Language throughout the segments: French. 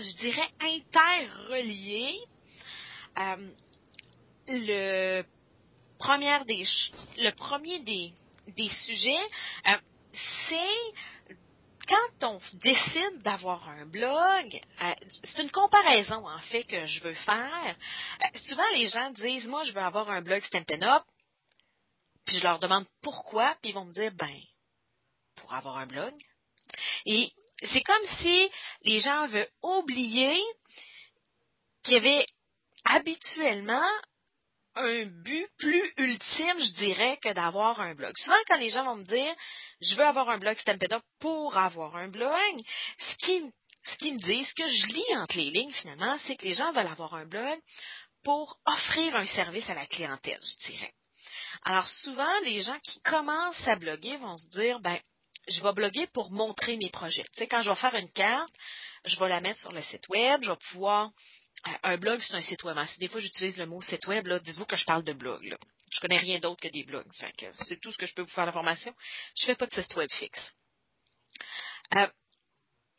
je dirais, interreliés. Euh, le, des, le premier des, des sujets, euh, c'est quand on décide d'avoir un blog, euh, c'est une comparaison en fait que je veux faire. Euh, souvent les gens disent moi je veux avoir un blog Stampin' Up, puis je leur demande pourquoi, puis ils vont me dire ben pour avoir un blog. Et c'est comme si les gens veulent oublier qu'il y avait habituellement un but plus ultime, je dirais, que d'avoir un blog. Souvent, quand les gens vont me dire, je veux avoir un blog Stampeda pour avoir un blog, ce qui, ce qui me dit, ce que je lis entre les lignes, finalement, c'est que les gens veulent avoir un blog pour offrir un service à la clientèle, je dirais. Alors, souvent, les gens qui commencent à bloguer vont se dire, ben, je vais bloguer pour montrer mes projets. Tu sais, quand je vais faire une carte, je vais la mettre sur le site web, je vais pouvoir un blog, c'est un site web. Si des fois j'utilise le mot site web, dites-vous que je parle de blog. Là. Je connais rien d'autre que des blogs. c'est tout ce que je peux vous faire l'information. Je fais pas de site web fixe. Euh,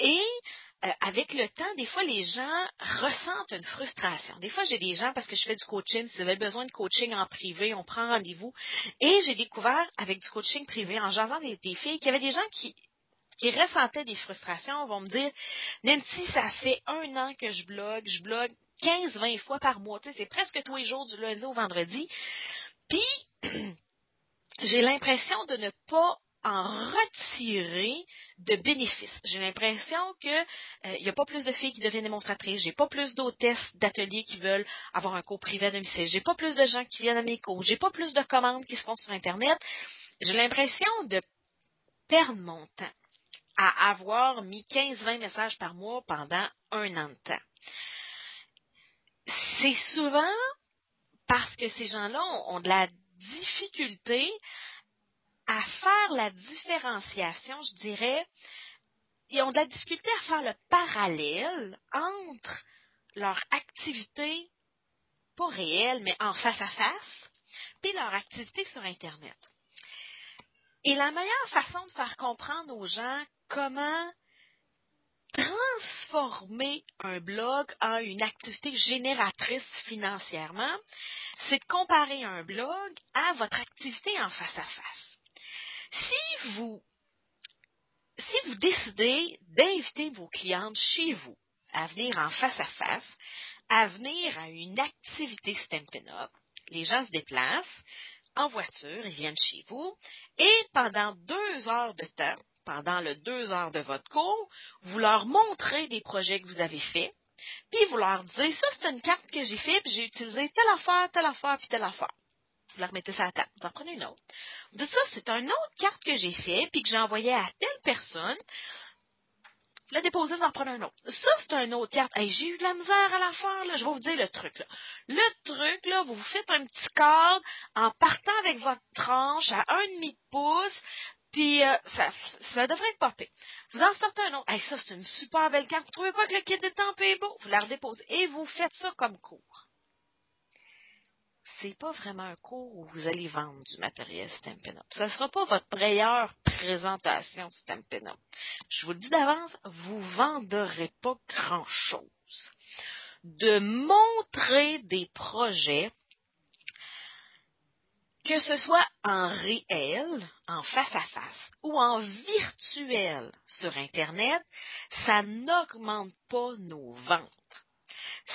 et euh, avec le temps, des fois, les gens ressentent une frustration. Des fois, j'ai des gens, parce que je fais du coaching, si vous avez besoin de coaching en privé, on prend rendez-vous. Et j'ai découvert, avec du coaching privé, en jasant des, des filles, qu'il y avait des gens qui qui ressentaient des frustrations vont me dire Nancy, ça fait un an que je blogue, je blogue 15-20 fois par mois. C'est presque tous les jours du lundi au vendredi. Puis, j'ai l'impression de ne pas en retirer de bénéfices. J'ai l'impression que il euh, n'y a pas plus de filles qui deviennent démonstratrices, j'ai pas plus d'hôtesses d'ateliers qui veulent avoir un cours privé à domicile, j'ai pas plus de gens qui viennent à mes cours, j'ai pas plus de commandes qui se font sur Internet. J'ai l'impression de perdre mon temps à avoir mis 15-20 messages par mois pendant un an de temps. C'est souvent parce que ces gens-là ont, de la difficulté à faire la différenciation, je dirais, ils ont de la difficulté à faire le parallèle entre leur activité, pas réelle, mais en face à face, puis leur activité sur Internet. Et la meilleure façon de faire comprendre aux gens comment transformer un blog en une activité génératrice financièrement, c'est de comparer un blog à votre activité en face à face. Si vous, si vous décidez d'inviter vos clientes chez vous à venir en face à face, à venir à une activité Stampin' Up, les gens se déplacent en voiture, ils viennent chez vous, et pendant deux heures de temps, pendant le deux heures de votre cours, vous leur montrez des projets que vous avez faits, puis vous leur dites, ça c'est une carte que j'ai faite, puis j'ai utilisé telle affaire, telle affaire, puis telle affaire. Vous leur mettez ça à la table. Vous en prenez une autre. Vous dites, ça c'est une autre carte que j'ai faite, puis que j'ai envoyée à telle personne. Vous la déposez, vous en prenez un autre. Ça, c'est une autre carte. j'ai eu de la misère à la faire, là. Je vais vous dire le truc, là. Le truc, là, vous vous faites un petit cadre en partant avec votre tranche à un demi de pouce, puis euh, ça, devrait être popé. Vous en sortez un autre. Hey, ça, c'est une super belle carte. Vous trouvez pas que le kit de temps est beau? Vous la redéposez. Et vous faites ça comme cours. C'est pas vraiment un cours où vous allez vendre du matériel Stampin' Up. Ça sera pas votre meilleure présentation Stampin' Up. Je vous le dis d'avance, vous vendrez pas grand chose. De montrer des projets que ce soit en réel, en face à face, ou en virtuel sur Internet, ça n'augmente pas nos ventes.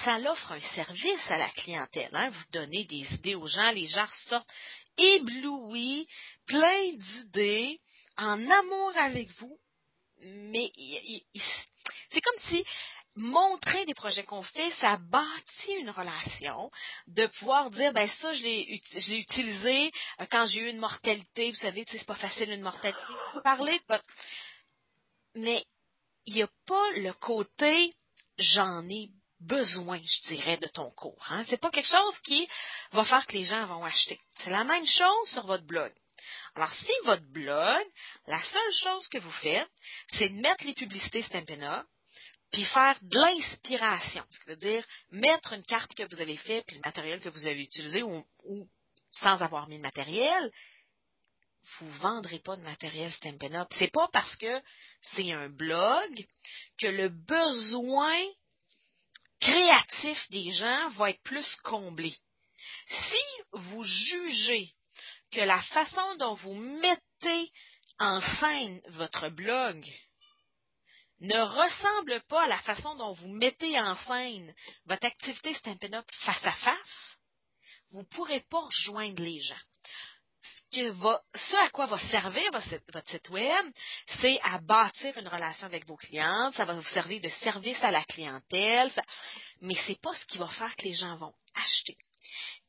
Ça l'offre un service à la clientèle. Hein? Vous donnez des idées aux gens, les gens sortent éblouis, pleins d'idées, en amour avec vous. Mais c'est comme si montrer des projets qu'on fait, ça bâtit une relation, de pouvoir dire, ben ça, je l'ai, utilisé euh, quand j'ai eu une mortalité, vous savez, c'est pas facile une mortalité. Parler Mais il n'y a pas le côté j'en ai besoin, je dirais, de ton cours. Hein? C'est pas quelque chose qui va faire que les gens vont acheter. C'est la même chose sur votre blog. Alors, si votre blog, la seule chose que vous faites, c'est de mettre les publicités Stampin' Up, puis faire de l'inspiration, ce qui veut dire mettre une carte que vous avez faite, puis le matériel que vous avez utilisé, ou, sans avoir mis le matériel, vous ne vendrez pas de matériel Stampin' Up. C'est pas parce que c'est un blog que le besoin créatif des gens va être plus comblé. Si vous jugez que la façon dont vous mettez en scène votre blog ne ressemble pas à la façon dont vous mettez en scène votre activité Stampin' Up face à face, vous ne pourrez pas rejoindre les gens. Ce, à quoi va servir votre site web, c'est à bâtir une relation avec vos clients, ça va vous servir de service à la clientèle, mais ce n'est pas ce qui va faire que les gens vont acheter.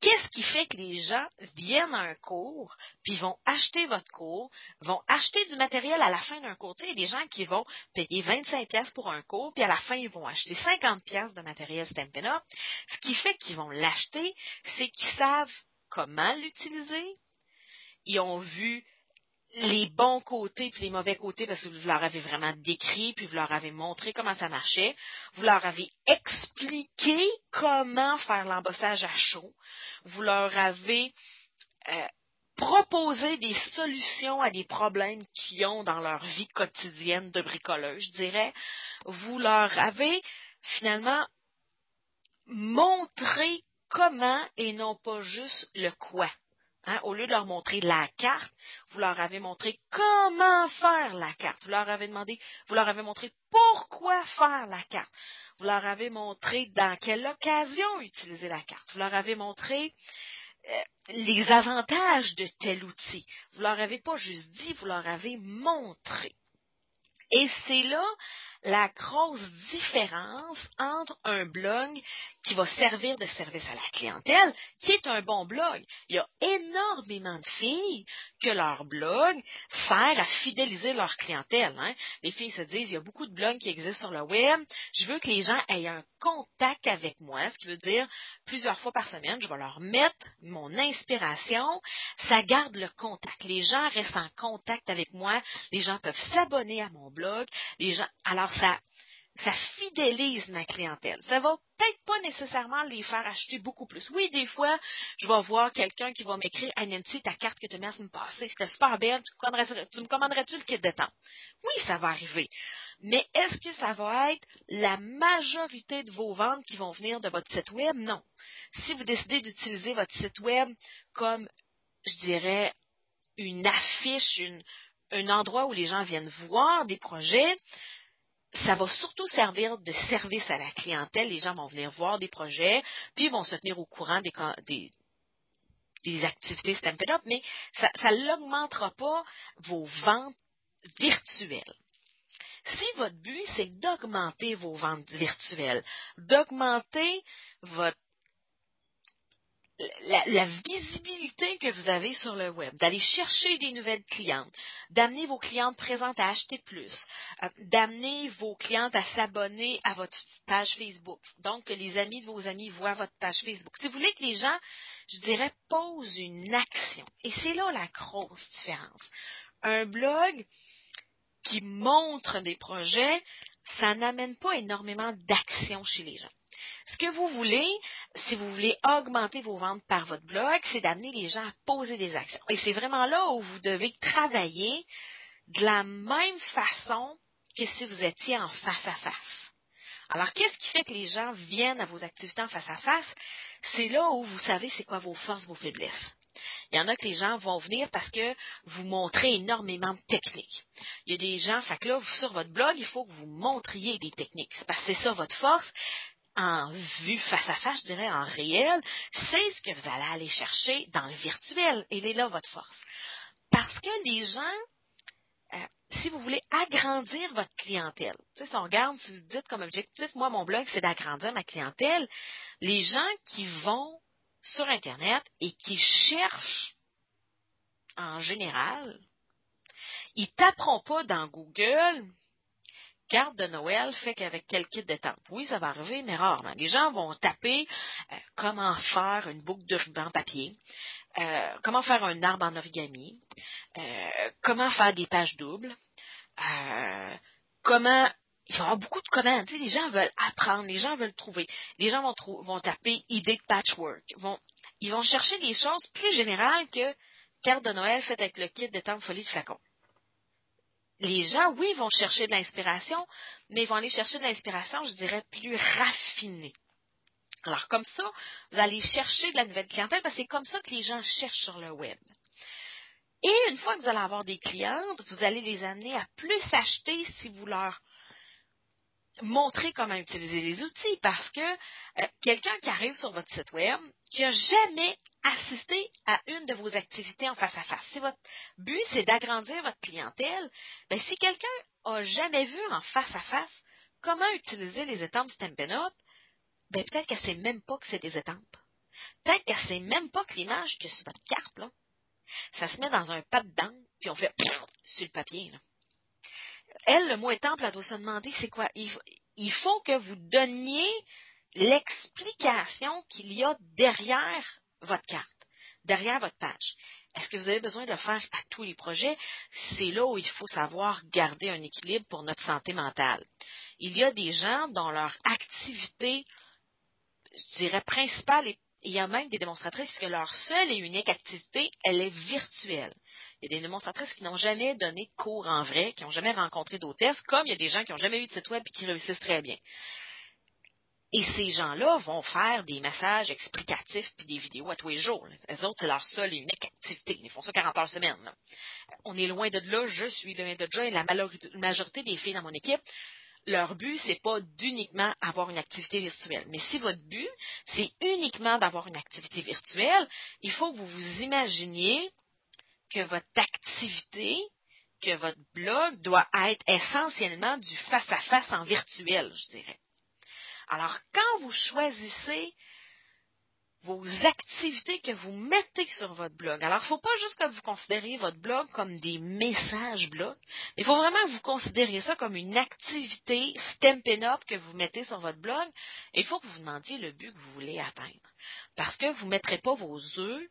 Qu'est-ce qui fait que les gens viennent à un cours, puis vont acheter votre cours, vont acheter du matériel à la fin d'un cours? il y a des gens qui vont payer 25 pièces pour un cours, puis à la fin, ils vont acheter 50 pièces de matériel Stampin' Up. Ce qui fait qu'ils vont l'acheter, c'est qu'ils savent comment l'utiliser. Ils ont vu les bons côtés puis les mauvais côtés parce que vous leur avez vraiment décrit puis vous leur avez montré comment ça marchait. Vous leur avez expliqué comment faire l'embossage à chaud. Vous leur avez euh, proposé des solutions à des problèmes qu'ils ont dans leur vie quotidienne de bricoleur, je dirais. Vous leur avez finalement montré comment et non pas juste le quoi. Hein, au lieu de leur montrer la carte, vous leur avez montré comment faire la carte. Vous leur avez demandé, vous leur avez montré pourquoi faire la carte. Vous leur avez montré dans quelle occasion utiliser la carte. Vous leur avez montré euh, les avantages de tel outil. Vous leur avez pas juste dit, vous leur avez montré. Et c'est là la grosse différence entre un blog qui va servir de service à la clientèle, qui est un bon blog. Il y a énormément de filles que leur blog sert à fidéliser leur clientèle. Hein. Les filles se disent, il y a beaucoup de blogs qui existent sur le web, je veux que les gens aient un contact avec moi, ce qui veut dire plusieurs fois par semaine, je vais leur mettre mon inspiration, ça garde le contact. Les gens restent en contact avec moi, les gens peuvent s'abonner à mon blog, les gens, alors ça, fidélise ma clientèle. Ça va peut-être pas nécessairement les faire acheter beaucoup plus. Oui, des fois, je vais voir quelqu'un qui va m'écrire Hey Nancy, ta carte que tu m'as me passer, c'était super belle, tu, me commanderais-tu le kit de temps? Oui, ça va arriver. Mais est-ce que ça va être la majorité de vos ventes qui vont venir de votre site web? Non. Si vous décidez d'utiliser votre site web comme, je dirais, une affiche, un endroit où les gens viennent voir des projets, ça va surtout servir de service à la clientèle. Les gens vont venir voir des projets, puis vont se tenir au courant des, des, activités Stampin' Up, mais ça n'augmentera pas vos ventes virtuelles. Si votre but, c'est d'augmenter vos ventes virtuelles, d'augmenter votre la, visibilité que vous avez sur le web, d'aller chercher des nouvelles clientes, d'amener vos clientes présentes à acheter plus, euh, d'amener vos clientes à s'abonner à votre page Facebook. Donc, que les amis de vos amis voient votre page Facebook. Si vous voulez que les gens, je dirais, posent une action. Et c'est là la grosse différence. Un blog qui montre des projets, ça n'amène pas énormément d'action chez les gens. Ce que vous voulez, si vous voulez augmenter vos ventes par votre blog, c'est d'amener les gens à poser des actions. Et c'est vraiment là où vous devez travailler de la même façon que si vous étiez en face à face. Alors, qu'est-ce qui fait que les gens viennent à vos activités en face à face? C'est là où vous savez c'est quoi vos forces, vos faiblesses. Il y en a que les gens vont venir parce que vous montrez énormément de techniques. Il y a des gens, fait que là, sur votre blog, il faut que vous montriez des techniques. Parce que c'est ça votre force en vue face à face, je dirais en réel, c'est ce que vous allez aller chercher dans le virtuel. Et est là votre force. Parce que les gens, euh, si vous voulez agrandir votre clientèle, si on regarde, si vous dites comme objectif, moi, mon blog, c'est d'agrandir ma clientèle, les gens qui vont sur Internet et qui cherchent en général, ils taperont pas dans Google carte de Noël fait qu'avec quel kit de temps. Oui, ça va arriver, mais rarement. Les gens vont taper euh, comment faire une boucle de ruban papier, euh, comment faire un arbre en origami, euh, comment faire des pages doubles, comment il y avoir beaucoup de commandes. les gens veulent apprendre, les gens veulent trouver. Les gens vont, taper idée de patchwork. Ils vont chercher des choses plus générales que carte de Noël faite avec le kit de de folie de flacon les gens, oui, vont chercher de l'inspiration, mais ils vont aller chercher de l'inspiration, je dirais, plus raffinée. Alors, comme ça, vous allez chercher de la nouvelle clientèle parce que c'est comme ça que les gens cherchent sur le web. Et une fois que vous allez avoir des clientes, vous allez les amener à plus acheter si vous leur montrez comment utiliser les outils parce que euh, quelqu'un qui arrive sur votre site web, qui n'a jamais assisté à une de vos activités en face à face, si votre but c'est d'agrandir votre clientèle, ben, si quelqu'un n'a jamais vu en face à face comment utiliser les étampes Stampin' Up, ben, peut-être qu'elle ne sait même pas que c'est des étampes. Peut-être qu'elle ne sait même pas que l'image que sur votre carte, là, ça se met dans un pas dedans, puis on fait sur le papier. Là elle, le mot étampe, elle doit se demander c'est quoi? Il, faut que vous donniez l'explication qu'il y a derrière votre carte, derrière votre page. Est-ce que vous avez besoin de le faire à tous les projets? C'est là où il faut savoir garder un équilibre pour notre santé mentale. Il y a des gens dont leur activité, je dirais, principale et il y a même des démonstratrices que leur seule et unique activité, elle est virtuelle. Il y a des démonstratrices qui n'ont jamais donné de cours en vrai, qui n'ont jamais rencontré d'hôtesse, comme il y a des gens qui n'ont jamais eu de site web et qui réussissent très bien. Et ces gens-là vont faire des messages explicatifs puis des vidéos à tous les jours. Les autres, c'est leur seule et unique activité. Ils font ça 40 heures semaine. On est loin de là, je suis loin de là, et la majorité des filles dans mon équipe, leur but, c'est pas d'uniquement avoir une activité virtuelle. Mais si votre but, c'est uniquement d'avoir une activité virtuelle, il faut que vous vous imaginiez que votre activité, que votre blog doit être essentiellement du face-à-face en virtuel, je dirais. Alors, quand vous choisissez vos activités que vous mettez sur votre blog. Alors, il ne faut pas juste que vous considériez votre blog comme des messages blog. Il faut vraiment que vous considériez ça comme une activité Stampin' Up que vous mettez sur votre blog. Et il faut que vous vous demandiez le but que vous voulez atteindre. Parce que vous ne mettrez pas vos œufs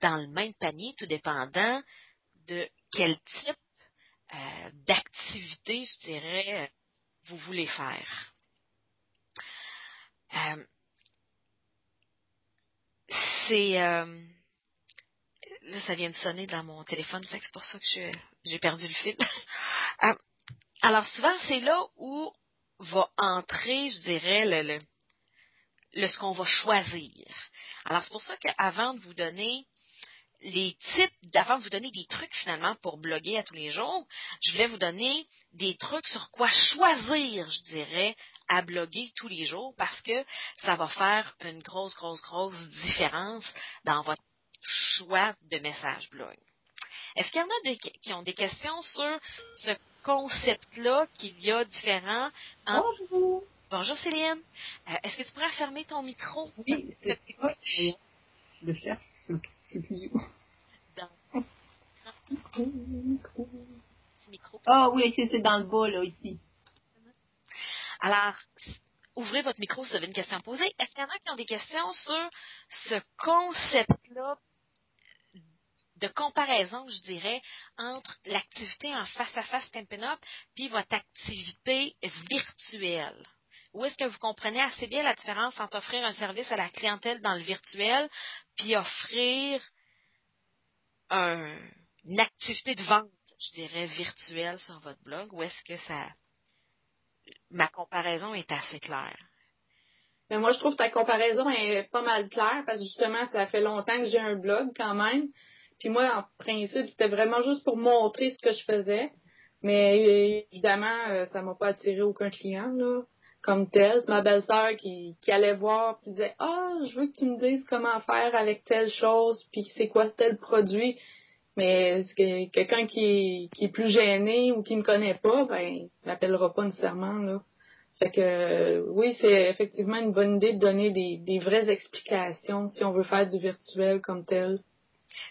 dans le même panier, tout dépendant de quel type euh, d'activité, je dirais, vous voulez faire. Euh, c'est euh, là ça vient de sonner dans mon téléphone, c'est pour ça que j'ai perdu le fil. alors souvent c'est là où va entrer, je dirais, le, le ce qu'on va choisir. Alors c'est pour ça qu'avant de vous donner les types, avant de vous donner des trucs finalement pour bloguer à tous les jours, je voulais vous donner des trucs sur quoi choisir, je dirais, à bloguer tous les jours parce que ça va faire une grosse, grosse, grosse différence dans votre choix de message blog. Est-ce qu'il y en a qui ont des questions sur ce concept-là qu'il y a différent Bonjour. Bonjour Céline. Euh, est-ce que tu pourrais fermer ton micro? Oui, c'est Je le cherche. Ah oui, c'est dans le bas, là, ici. Alors, ouvrez votre micro si vous avez une question à poser. Est-ce qu'il y en a qui ont des questions sur ce concept-là de comparaison, je dirais, entre l'activité en face-à-face Stampin' Up puis votre activité virtuelle? Ou est-ce que vous comprenez assez bien la différence entre offrir un service à la clientèle dans le virtuel puis offrir une activité de vente, je dirais, virtuelle sur votre blog? Ou est-ce que ça. Ma comparaison est assez claire? Mais moi, je trouve que ta comparaison est pas mal claire parce que justement, ça fait longtemps que j'ai un blog quand même. Puis moi, en principe, c'était vraiment juste pour montrer ce que je faisais. Mais évidemment, euh, ça m'a pas attiré aucun client, là comme tel. Ma belle-sœur qui, qui allait voir puis disait Ah, je veux que tu me dises comment faire avec telle chose, puis c'est quoi tel produit. Mais que, quelqu'un qui, qui est plus gêné ou qui me connaît pas, ben, m'appellera pas nécessairement, là. Fait que oui, c'est effectivement une bonne idée de donner des, des vraies explications si on veut faire du virtuel comme tel.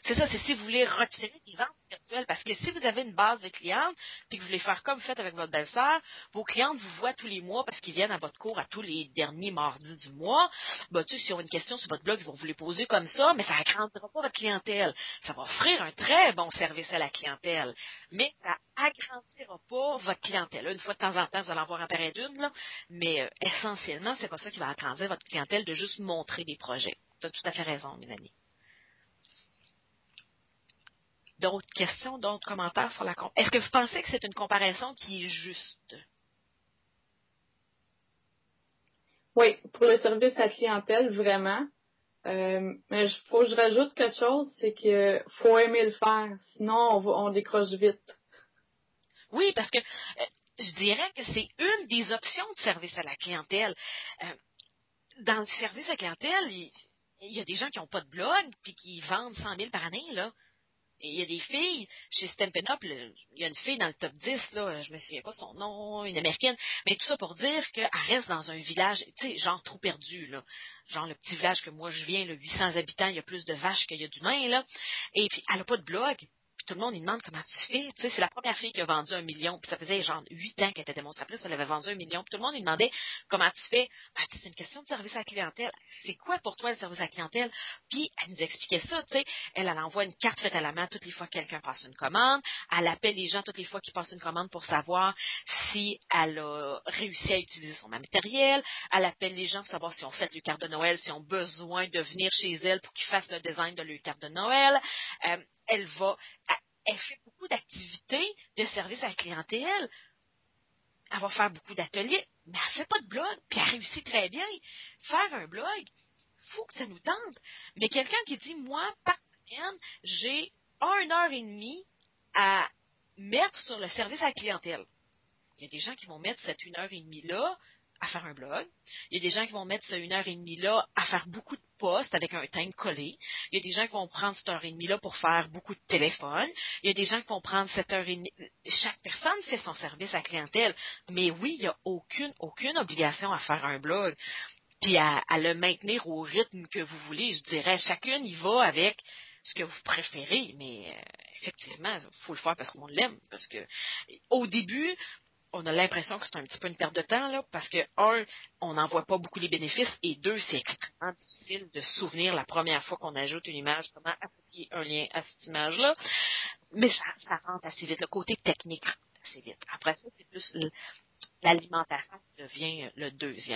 C'est ça, c'est si vous voulez retirer des ventes Parce que si vous avez une base de clientes, puis que vous voulez faire comme vous faites avec votre belle-sœur, vos clientes vous voient tous les mois parce qu'ils viennent à votre cours à tous les derniers mardis du mois. Ben, tu sais, s'ils ont une question sur votre blog, ils vont vous les poser comme ça, mais ça agrandira pas votre clientèle. Ça va offrir un très bon service à la clientèle. Mais ça agrandira pas votre clientèle. Une fois de temps en temps, vous allez en voir apparaître une, mais euh, essentiellement, c'est pas ça qui va agrandir votre clientèle de juste montrer des projets. Tu as tout à fait raison, mes amis d'autres questions, d'autres commentaires sur la Est-ce que vous pensez que c'est une comparaison qui est juste? Oui, pour le service à clientèle, vraiment. Euh, mais il faut que je rajoute quelque chose, c'est que faut aimer le faire, sinon on, on décroche vite. Oui, parce que euh, je dirais que c'est une des options de service à la clientèle. Euh, dans le service à la clientèle, il, il y a des gens qui n'ont pas de blog puis qui vendent 100 000 par année, là il y a des filles, chez Stampin' Up, il y a une fille dans le top 10, là, je me souviens pas son nom, une américaine, mais tout ça pour dire qu'elle reste dans un village, tu sais, genre trop perdu, là. Genre le petit village que moi je viens, le 800 habitants, il y a plus de vaches qu'il y a d'humains, là. Et puis, elle a pas de blog tout le monde, il demande comment tu fais. Tu sais, c'est la première fille qui a vendu un million. Puis ça faisait genre huit ans qu'elle était démonstratrice. Elle avait vendu un million. Puis tout le monde, il demandait comment tu fais. Ben, c'est une question de service à la clientèle. C'est quoi pour toi le service à la clientèle? Puis elle nous expliquait ça. Tu sais, elle, envoie une carte faite à la main toutes les fois que quelqu'un passe une commande. Elle appelle les gens toutes les fois qu'ils passent une commande pour savoir si elle a réussi à utiliser son matériel. Elle appelle les gens pour savoir si on fait le carte de Noël, si ont besoin de venir chez elle pour qu'ils fassent le design de leur carte de Noël. Euh, elle va, elle fait beaucoup d'activités de service à la clientèle. Elle va faire beaucoup d'ateliers, mais elle fait pas de blog, puis elle réussit très bien. Faire un blog, faut que ça nous tente. Mais quelqu'un qui dit, moi, par semaine, j'ai une heure et demie à mettre sur le service à la clientèle. Il y a des gens qui vont mettre cette une heure et demie-là à faire un blog. Il y a des gens qui vont mettre cette une heure et demie-là à faire beaucoup de posts avec un thème collé. Il y a des gens qui vont prendre cette heure et demie-là pour faire beaucoup de téléphones. Il y a des gens qui vont prendre cette heure et demie. Chaque personne fait son service à clientèle. Mais oui, il n'y a aucune, aucune obligation à faire un blog. Puis à, le maintenir au rythme que vous voulez. Je dirais, chacune y va avec ce que vous préférez, mais euh, effectivement, il faut le faire parce qu'on l'aime. Parce que au début, on a l'impression que c'est un petit peu une perte de temps, là, parce que, un, on n'en voit pas beaucoup les bénéfices, et deux, c'est extrêmement difficile de souvenir la première fois qu'on ajoute une image, comment associer un lien à cette image-là. Mais ça, ça rentre assez vite. Le côté technique rentre assez vite. Après ça, c'est plus l'alimentation qui devient le deuxième.